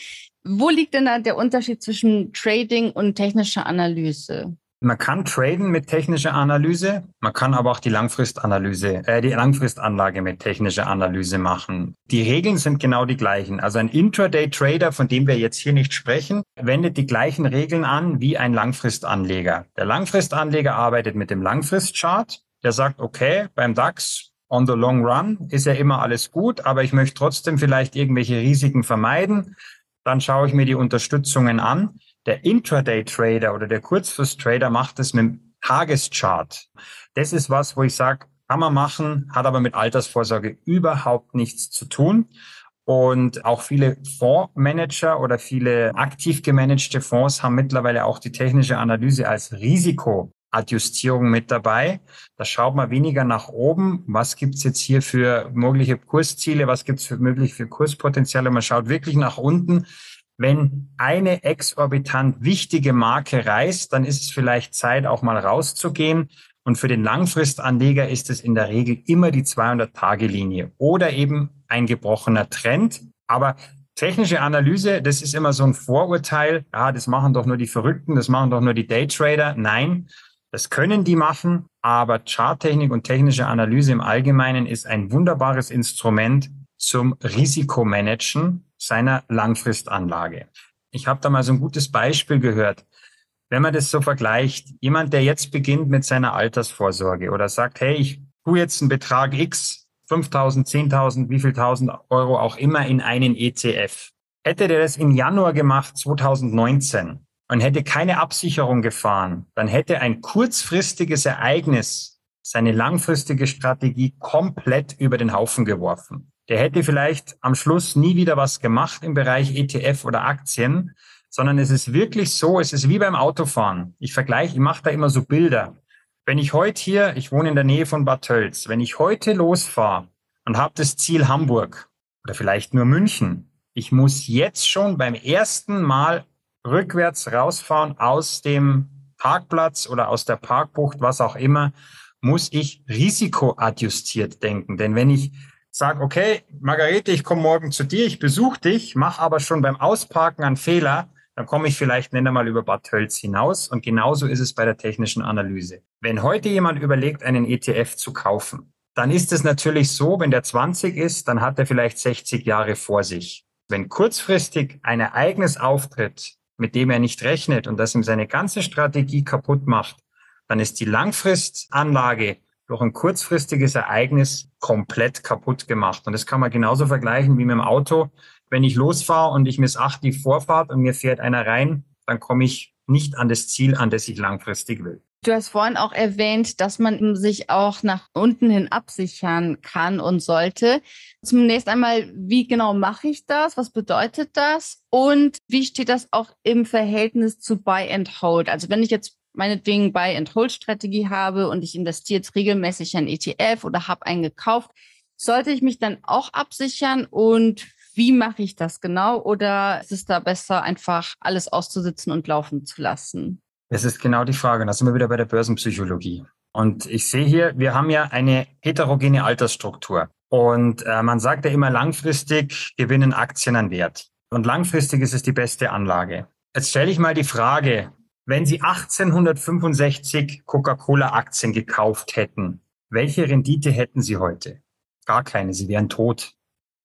Wo liegt denn da der Unterschied zwischen Trading und technischer Analyse? Man kann traden mit technischer Analyse, man kann aber auch die Langfristanalyse, äh, die Langfristanlage mit technischer Analyse machen. Die Regeln sind genau die gleichen. Also ein Intraday-Trader, von dem wir jetzt hier nicht sprechen, wendet die gleichen Regeln an wie ein Langfristanleger. Der Langfristanleger arbeitet mit dem Langfristchart. Der sagt, okay, beim DAX on the long run ist ja immer alles gut, aber ich möchte trotzdem vielleicht irgendwelche Risiken vermeiden. Dann schaue ich mir die Unterstützungen an. Der Intraday-Trader oder der Kurzfrist-Trader macht es mit dem Tageschart. Das ist was, wo ich sage, kann man machen, hat aber mit Altersvorsorge überhaupt nichts zu tun. Und auch viele Fondsmanager oder viele aktiv gemanagte Fonds haben mittlerweile auch die technische Analyse als Risikoadjustierung mit dabei. Da schaut man weniger nach oben. Was gibt's jetzt hier für mögliche Kursziele? Was gibt's für möglich für Kurspotenziale? Man schaut wirklich nach unten wenn eine exorbitant wichtige Marke reißt, dann ist es vielleicht Zeit, auch mal rauszugehen. Und für den Langfristanleger ist es in der Regel immer die 200-Tage-Linie oder eben ein gebrochener Trend. Aber technische Analyse, das ist immer so ein Vorurteil. Ja, das machen doch nur die Verrückten, das machen doch nur die Daytrader. Nein, das können die machen. Aber Charttechnik und technische Analyse im Allgemeinen ist ein wunderbares Instrument zum Risikomanagen seiner Langfristanlage. Ich habe da mal so ein gutes Beispiel gehört. Wenn man das so vergleicht, jemand, der jetzt beginnt mit seiner Altersvorsorge oder sagt, hey, ich tue jetzt einen Betrag X, 5.000, 10.000, wie viel tausend Euro auch immer in einen ETF. Hätte der das im Januar gemacht, 2019, und hätte keine Absicherung gefahren, dann hätte ein kurzfristiges Ereignis seine langfristige Strategie komplett über den Haufen geworfen der hätte vielleicht am Schluss nie wieder was gemacht im Bereich ETF oder Aktien, sondern es ist wirklich so, es ist wie beim Autofahren. Ich vergleiche, ich mache da immer so Bilder. Wenn ich heute hier, ich wohne in der Nähe von Bad Tölz, wenn ich heute losfahre und habe das Ziel Hamburg oder vielleicht nur München, ich muss jetzt schon beim ersten Mal rückwärts rausfahren aus dem Parkplatz oder aus der Parkbucht, was auch immer, muss ich risikoadjustiert denken. Denn wenn ich sag, okay, Margarete, ich komme morgen zu dir, ich besuche dich, mach aber schon beim Ausparken einen Fehler, dann komme ich vielleicht nicht einmal über Bad Tölz hinaus. Und genauso ist es bei der technischen Analyse. Wenn heute jemand überlegt, einen ETF zu kaufen, dann ist es natürlich so, wenn der 20 ist, dann hat er vielleicht 60 Jahre vor sich. Wenn kurzfristig ein Ereignis auftritt, mit dem er nicht rechnet und das ihm seine ganze Strategie kaputt macht, dann ist die Langfristanlage durch ein kurzfristiges Ereignis komplett kaputt gemacht. Und das kann man genauso vergleichen wie mit dem Auto. Wenn ich losfahre und ich missachte die Vorfahrt und mir fährt einer rein, dann komme ich nicht an das Ziel, an das ich langfristig will. Du hast vorhin auch erwähnt, dass man sich auch nach unten hin absichern kann und sollte. Zunächst einmal, wie genau mache ich das? Was bedeutet das? Und wie steht das auch im Verhältnis zu Buy and Hold? Also wenn ich jetzt meinetwegen Buy-and-Hold-Strategie habe und ich investiere jetzt regelmäßig ein ETF oder habe einen gekauft, sollte ich mich dann auch absichern und wie mache ich das genau? Oder ist es da besser, einfach alles auszusitzen und laufen zu lassen? Es ist genau die Frage. Da sind wir wieder bei der Börsenpsychologie. Und ich sehe hier, wir haben ja eine heterogene Altersstruktur. Und äh, man sagt ja immer, langfristig gewinnen Aktien an Wert. Und langfristig ist es die beste Anlage. Jetzt stelle ich mal die Frage, wenn Sie 1865 Coca-Cola-Aktien gekauft hätten, welche Rendite hätten Sie heute? Gar keine, Sie wären tot.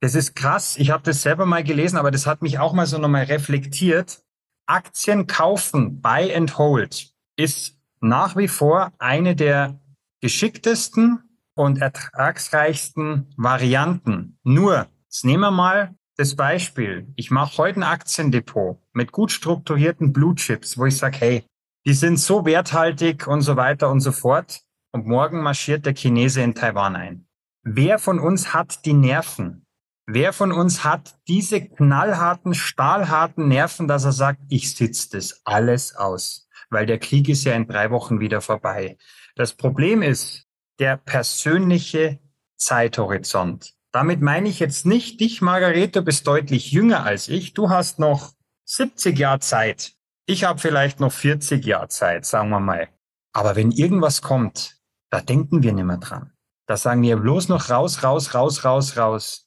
Das ist krass. Ich habe das selber mal gelesen, aber das hat mich auch mal so nochmal reflektiert. Aktien kaufen, buy and hold, ist nach wie vor eine der geschicktesten und ertragsreichsten Varianten. Nur, jetzt nehmen wir mal das Beispiel, ich mache heute ein Aktiendepot mit gut strukturierten Blue Chips, wo ich sage, hey, die sind so werthaltig und so weiter und so fort. Und morgen marschiert der Chinese in Taiwan ein. Wer von uns hat die Nerven? Wer von uns hat diese knallharten, stahlharten Nerven, dass er sagt, ich sitze das alles aus? Weil der Krieg ist ja in drei Wochen wieder vorbei. Das Problem ist der persönliche Zeithorizont. Damit meine ich jetzt nicht dich, Margarete, du bist deutlich jünger als ich. Du hast noch 70 Jahre Zeit. Ich habe vielleicht noch 40 Jahre Zeit, sagen wir mal. Aber wenn irgendwas kommt, da denken wir nicht mehr dran. Da sagen wir bloß noch raus, raus, raus, raus, raus.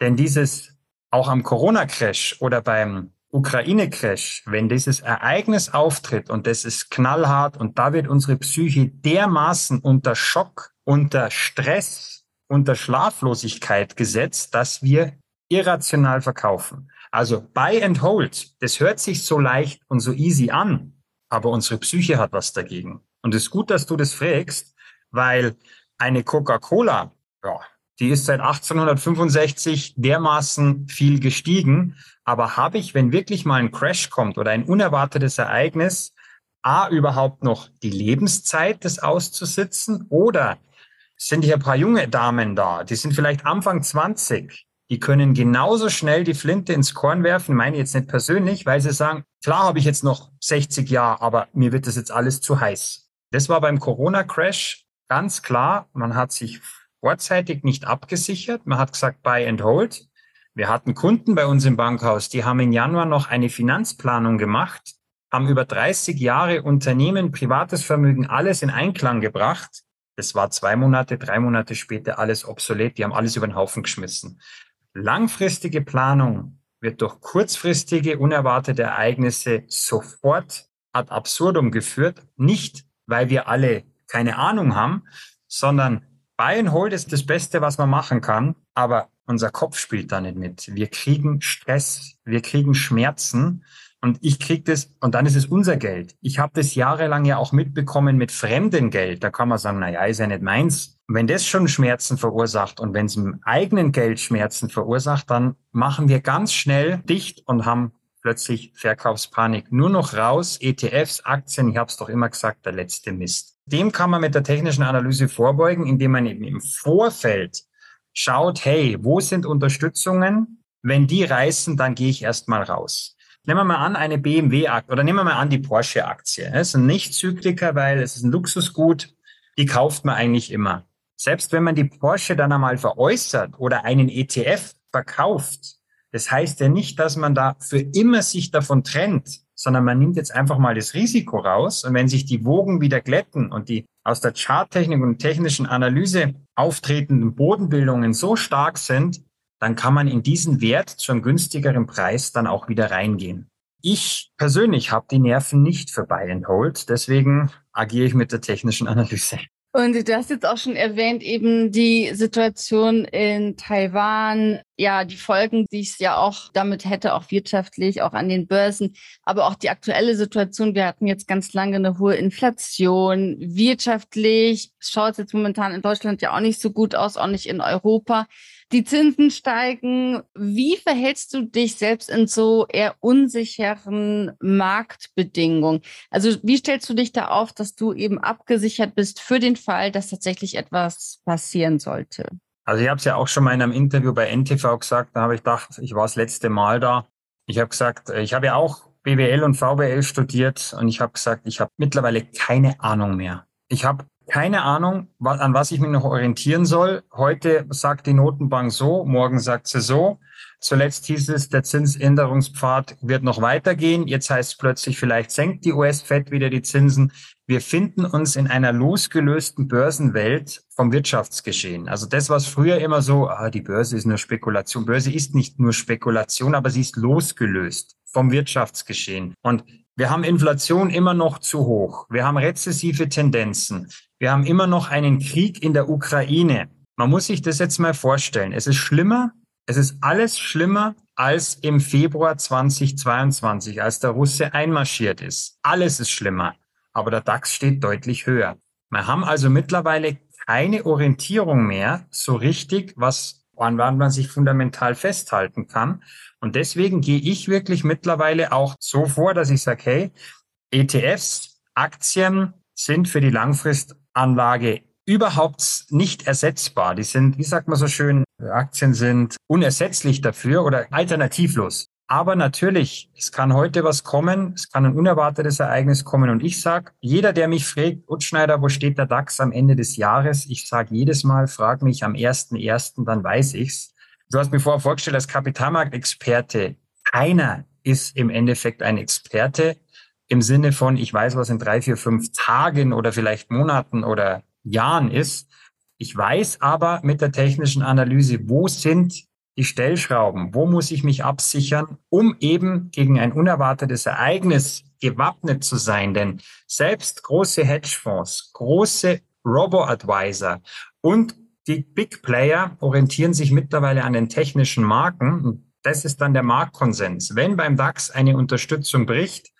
Denn dieses auch am Corona-Crash oder beim Ukraine-Crash, wenn dieses Ereignis auftritt und das ist knallhart und da wird unsere Psyche dermaßen unter Schock, unter Stress, unter Schlaflosigkeit gesetzt, dass wir irrational verkaufen. Also Buy and Hold, das hört sich so leicht und so easy an, aber unsere Psyche hat was dagegen. Und es ist gut, dass du das fragst, weil eine Coca-Cola, ja, die ist seit 1865 dermaßen viel gestiegen. Aber habe ich, wenn wirklich mal ein Crash kommt oder ein unerwartetes Ereignis, A, überhaupt noch die Lebenszeit, das auszusitzen? Oder sind hier ein paar junge Damen da, die sind vielleicht Anfang 20, die können genauso schnell die Flinte ins Korn werfen, meine jetzt nicht persönlich, weil sie sagen, klar habe ich jetzt noch 60 Jahre, aber mir wird das jetzt alles zu heiß. Das war beim Corona-Crash ganz klar. Man hat sich vorzeitig nicht abgesichert. Man hat gesagt, buy and hold. Wir hatten Kunden bei uns im Bankhaus, die haben im Januar noch eine Finanzplanung gemacht, haben über 30 Jahre Unternehmen, privates Vermögen, alles in Einklang gebracht. Das war zwei Monate, drei Monate später alles obsolet. Die haben alles über den Haufen geschmissen. Langfristige Planung wird durch kurzfristige, unerwartete Ereignisse sofort ad absurdum geführt. Nicht, weil wir alle keine Ahnung haben, sondern Buy and Hold ist das Beste, was man machen kann, aber unser Kopf spielt da nicht mit. Wir kriegen Stress, wir kriegen Schmerzen und ich krieg das, und dann ist es unser Geld. Ich habe das jahrelang ja auch mitbekommen mit fremdem Geld. Da kann man sagen, na ja, ist ja nicht meins. Wenn das schon Schmerzen verursacht und wenn es im eigenen Geld Schmerzen verursacht, dann machen wir ganz schnell dicht und haben plötzlich Verkaufspanik. Nur noch raus, ETFs, Aktien, ich habe es doch immer gesagt, der letzte Mist. Dem kann man mit der technischen Analyse vorbeugen, indem man eben im Vorfeld schaut, hey, wo sind Unterstützungen? Wenn die reißen, dann gehe ich erstmal raus. Nehmen wir mal an, eine BMW-Aktie oder nehmen wir mal an, die Porsche-Aktie. Es ist ein Nicht-Zykliker, weil es ist ein Luxusgut. Die kauft man eigentlich immer. Selbst wenn man die Porsche dann einmal veräußert oder einen ETF verkauft, das heißt ja nicht, dass man da für immer sich davon trennt, sondern man nimmt jetzt einfach mal das Risiko raus. Und wenn sich die Wogen wieder glätten und die aus der Charttechnik und technischen Analyse auftretenden Bodenbildungen so stark sind, dann kann man in diesen Wert zu günstigeren Preis dann auch wieder reingehen. Ich persönlich habe die Nerven nicht für Buy and Hold, deswegen agiere ich mit der technischen Analyse. Und du hast jetzt auch schon erwähnt, eben die Situation in Taiwan, ja, die Folgen, die es ja auch damit hätte, auch wirtschaftlich, auch an den Börsen, aber auch die aktuelle Situation. Wir hatten jetzt ganz lange eine hohe Inflation. Wirtschaftlich schaut es jetzt momentan in Deutschland ja auch nicht so gut aus, auch nicht in Europa die Zinsen steigen. Wie verhältst du dich selbst in so eher unsicheren Marktbedingungen? Also wie stellst du dich da auf, dass du eben abgesichert bist für den Fall, dass tatsächlich etwas passieren sollte? Also ich habe es ja auch schon mal in einem Interview bei NTV gesagt, da habe ich gedacht, ich war das letzte Mal da. Ich habe gesagt, ich habe ja auch BWL und VWL studiert und ich habe gesagt, ich habe mittlerweile keine Ahnung mehr. Ich habe keine Ahnung, an was ich mich noch orientieren soll. Heute sagt die Notenbank so, morgen sagt sie so. Zuletzt hieß es, der Zinsänderungspfad wird noch weitergehen. Jetzt heißt es plötzlich, vielleicht senkt die US-Fed wieder die Zinsen. Wir finden uns in einer losgelösten Börsenwelt vom Wirtschaftsgeschehen. Also das, was früher immer so, ah, die Börse ist nur Spekulation. Börse ist nicht nur Spekulation, aber sie ist losgelöst vom Wirtschaftsgeschehen. Und wir haben Inflation immer noch zu hoch. Wir haben rezessive Tendenzen. Wir haben immer noch einen Krieg in der Ukraine. Man muss sich das jetzt mal vorstellen. Es ist schlimmer, es ist alles schlimmer als im Februar 2022, als der Russe einmarschiert ist. Alles ist schlimmer. Aber der DAX steht deutlich höher. Wir haben also mittlerweile keine Orientierung mehr so richtig, was an wann man sich fundamental festhalten kann. Und deswegen gehe ich wirklich mittlerweile auch so vor, dass ich sage, hey, ETFs, Aktien sind für die Langfrist Anlage überhaupt nicht ersetzbar. Die sind, wie sagt man so schön, Aktien sind unersetzlich dafür oder alternativlos. Aber natürlich, es kann heute was kommen, es kann ein unerwartetes Ereignis kommen. Und ich sage, jeder, der mich fragt, Utschneider, wo steht der DAX am Ende des Jahres? Ich sage jedes Mal, frag mich am 1.1., dann weiß ich's. Du hast mir vorher vorgestellt, als Kapitalmarktexperte, keiner ist im Endeffekt ein Experte im Sinne von, ich weiß, was in drei, vier, fünf Tagen oder vielleicht Monaten oder Jahren ist. Ich weiß aber mit der technischen Analyse, wo sind die Stellschrauben, wo muss ich mich absichern, um eben gegen ein unerwartetes Ereignis gewappnet zu sein. Denn selbst große Hedgefonds, große Robo-Advisor und die Big Player orientieren sich mittlerweile an den technischen Marken. das ist dann der Marktkonsens. Wenn beim DAX eine Unterstützung bricht,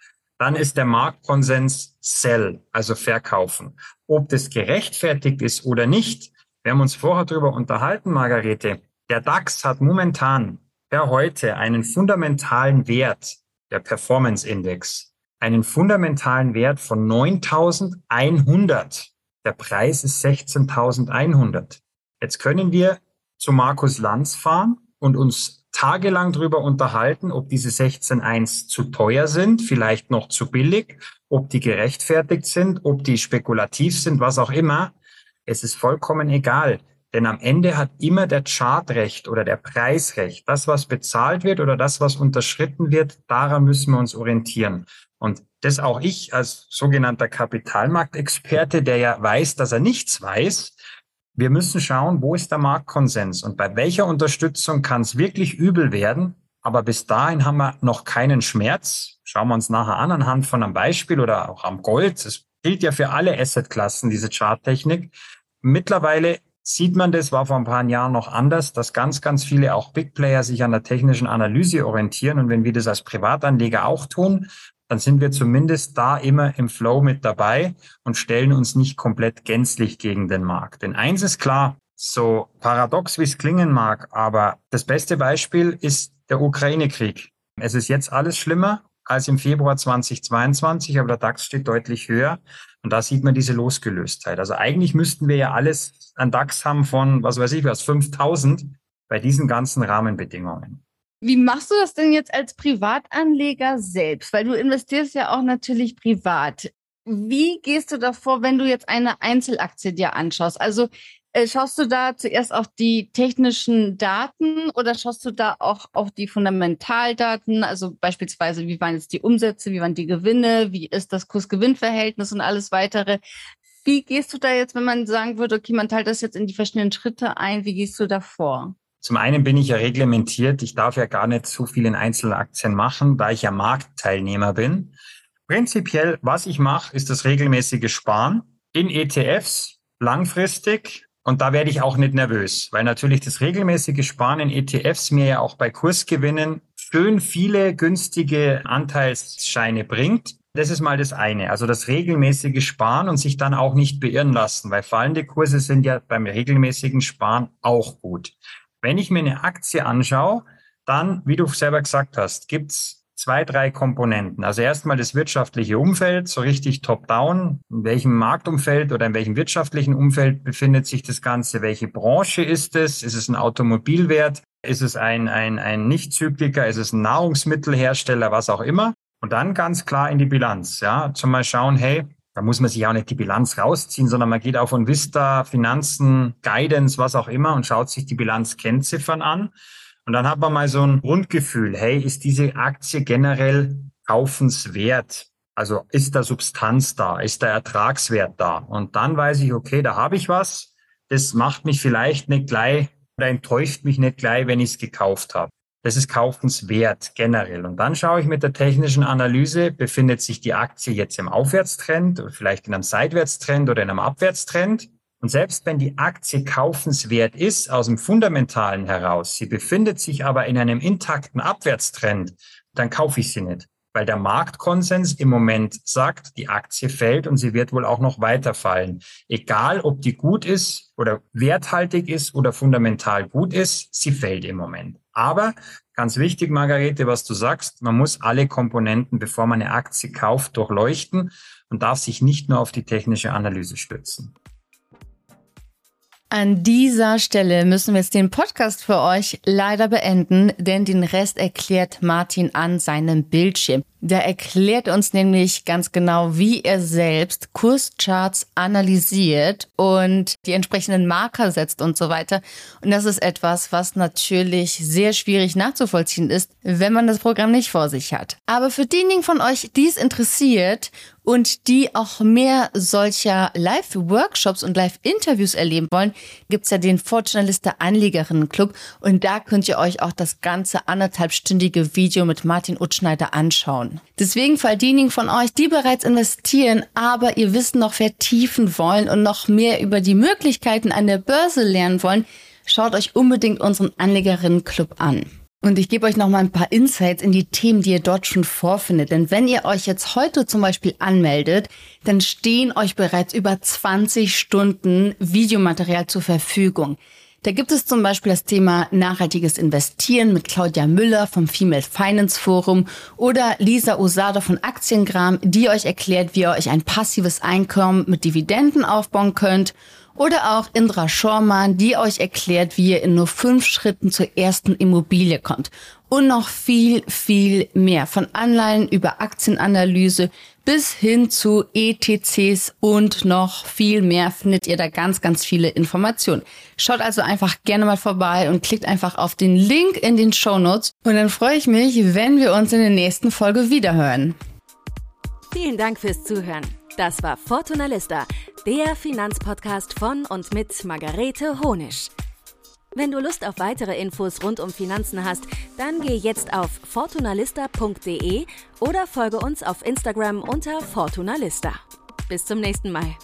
dann ist der Marktkonsens Sell, also verkaufen. Ob das gerechtfertigt ist oder nicht, wir haben uns vorher darüber unterhalten, Margarete. Der DAX hat momentan per heute einen fundamentalen Wert, der Performance Index, einen fundamentalen Wert von 9100. Der Preis ist 16.100. Jetzt können wir zu Markus Lanz fahren und uns tagelang darüber unterhalten, ob diese 16.1 zu teuer sind, vielleicht noch zu billig, ob die gerechtfertigt sind, ob die spekulativ sind, was auch immer. Es ist vollkommen egal. Denn am Ende hat immer der Chartrecht oder der Preisrecht. Das, was bezahlt wird oder das, was unterschritten wird, daran müssen wir uns orientieren. Und das auch ich als sogenannter Kapitalmarktexperte, der ja weiß, dass er nichts weiß, wir müssen schauen, wo ist der Marktkonsens und bei welcher Unterstützung kann es wirklich übel werden. Aber bis dahin haben wir noch keinen Schmerz. Schauen wir uns nachher an anhand von einem Beispiel oder auch am Gold. Es gilt ja für alle Assetklassen, diese Charttechnik. Mittlerweile sieht man das, war vor ein paar Jahren noch anders, dass ganz, ganz viele auch Big Player sich an der technischen Analyse orientieren. Und wenn wir das als Privatanleger auch tun, dann sind wir zumindest da immer im Flow mit dabei und stellen uns nicht komplett gänzlich gegen den Markt. Denn eins ist klar, so paradox wie es klingen mag, aber das beste Beispiel ist der Ukraine-Krieg. Es ist jetzt alles schlimmer als im Februar 2022, aber der DAX steht deutlich höher. Und da sieht man diese Losgelöstheit. Also eigentlich müssten wir ja alles an DAX haben von, was weiß ich was, 5000 bei diesen ganzen Rahmenbedingungen. Wie machst du das denn jetzt als Privatanleger selbst? Weil du investierst ja auch natürlich privat. Wie gehst du davor, wenn du jetzt eine Einzelaktie dir anschaust? Also äh, schaust du da zuerst auf die technischen Daten oder schaust du da auch auf die Fundamentaldaten? Also beispielsweise, wie waren jetzt die Umsätze, wie waren die Gewinne, wie ist das Kurs-Gewinn-Verhältnis und alles weitere? Wie gehst du da jetzt, wenn man sagen würde, okay, man teilt das jetzt in die verschiedenen Schritte ein, wie gehst du da vor? Zum einen bin ich ja reglementiert. Ich darf ja gar nicht so viel in Einzelaktien machen, da ich ja Marktteilnehmer bin. Prinzipiell, was ich mache, ist das regelmäßige Sparen in ETFs langfristig und da werde ich auch nicht nervös, weil natürlich das regelmäßige Sparen in ETFs mir ja auch bei Kursgewinnen schön viele günstige Anteilsscheine bringt. Das ist mal das eine. Also das regelmäßige Sparen und sich dann auch nicht beirren lassen, weil fallende Kurse sind ja beim regelmäßigen Sparen auch gut. Wenn ich mir eine Aktie anschaue, dann, wie du selber gesagt hast, gibt's zwei, drei Komponenten. Also erstmal das wirtschaftliche Umfeld, so richtig top-down. In welchem Marktumfeld oder in welchem wirtschaftlichen Umfeld befindet sich das Ganze? Welche Branche ist es? Ist es ein Automobilwert? Ist es ein, ein, ein Nicht-Zykliker? Ist es ein Nahrungsmittelhersteller? Was auch immer. Und dann ganz klar in die Bilanz. Ja, zum mal schauen, hey, da muss man sich auch nicht die Bilanz rausziehen, sondern man geht auch von Vista, Finanzen, Guidance, was auch immer und schaut sich die Bilanzkennziffern an und dann hat man mal so ein Grundgefühl, hey, ist diese Aktie generell kaufenswert? Also ist da Substanz da? Ist der Ertragswert da? Und dann weiß ich, okay, da habe ich was. Das macht mich vielleicht nicht gleich oder enttäuscht mich nicht gleich, wenn ich es gekauft habe. Das ist kaufenswert generell. Und dann schaue ich mit der technischen Analyse, befindet sich die Aktie jetzt im Aufwärtstrend oder vielleicht in einem Seitwärtstrend oder in einem Abwärtstrend? Und selbst wenn die Aktie kaufenswert ist aus dem Fundamentalen heraus, sie befindet sich aber in einem intakten Abwärtstrend, dann kaufe ich sie nicht. Weil der Marktkonsens im Moment sagt, die Aktie fällt und sie wird wohl auch noch weiterfallen. Egal, ob die gut ist oder werthaltig ist oder fundamental gut ist, sie fällt im Moment. Aber ganz wichtig, Margarete, was du sagst, man muss alle Komponenten, bevor man eine Aktie kauft, durchleuchten und darf sich nicht nur auf die technische Analyse stützen. An dieser Stelle müssen wir jetzt den Podcast für euch leider beenden, denn den Rest erklärt Martin an seinem Bildschirm. Der erklärt uns nämlich ganz genau, wie er selbst Kurscharts analysiert und die entsprechenden Marker setzt und so weiter. Und das ist etwas, was natürlich sehr schwierig nachzuvollziehen ist, wenn man das Programm nicht vor sich hat. Aber für diejenigen von euch, die es interessiert und die auch mehr solcher Live-Workshops und Live-Interviews erleben wollen, gibt's ja den Fortjournalista Anlegerinnen Club und da könnt ihr euch auch das ganze anderthalbstündige Video mit Martin Utschneider anschauen. Deswegen für all diejenigen von euch, die bereits investieren, aber ihr Wissen noch vertiefen wollen und noch mehr über die Möglichkeiten an der Börse lernen wollen, schaut euch unbedingt unseren Anlegerinnen Club an. Und ich gebe euch noch mal ein paar Insights in die Themen, die ihr dort schon vorfindet. Denn wenn ihr euch jetzt heute zum Beispiel anmeldet, dann stehen euch bereits über 20 Stunden Videomaterial zur Verfügung. Da gibt es zum Beispiel das Thema nachhaltiges Investieren mit Claudia Müller vom Female Finance Forum oder Lisa Osada von Aktiengram, die euch erklärt, wie ihr euch ein passives Einkommen mit Dividenden aufbauen könnt oder auch Indra Schormann, die euch erklärt, wie ihr in nur fünf Schritten zur ersten Immobilie kommt. Und noch viel, viel mehr. Von Anleihen über Aktienanalyse bis hin zu ETCs und noch viel mehr findet ihr da ganz, ganz viele Informationen. Schaut also einfach gerne mal vorbei und klickt einfach auf den Link in den Show Notes. Und dann freue ich mich, wenn wir uns in der nächsten Folge wiederhören. Vielen Dank fürs Zuhören. Das war Fortuna Lista, der Finanzpodcast von und mit Margarete Honisch. Wenn du Lust auf weitere Infos rund um Finanzen hast, dann geh jetzt auf fortunalista.de oder folge uns auf Instagram unter Fortunalista. Bis zum nächsten Mal.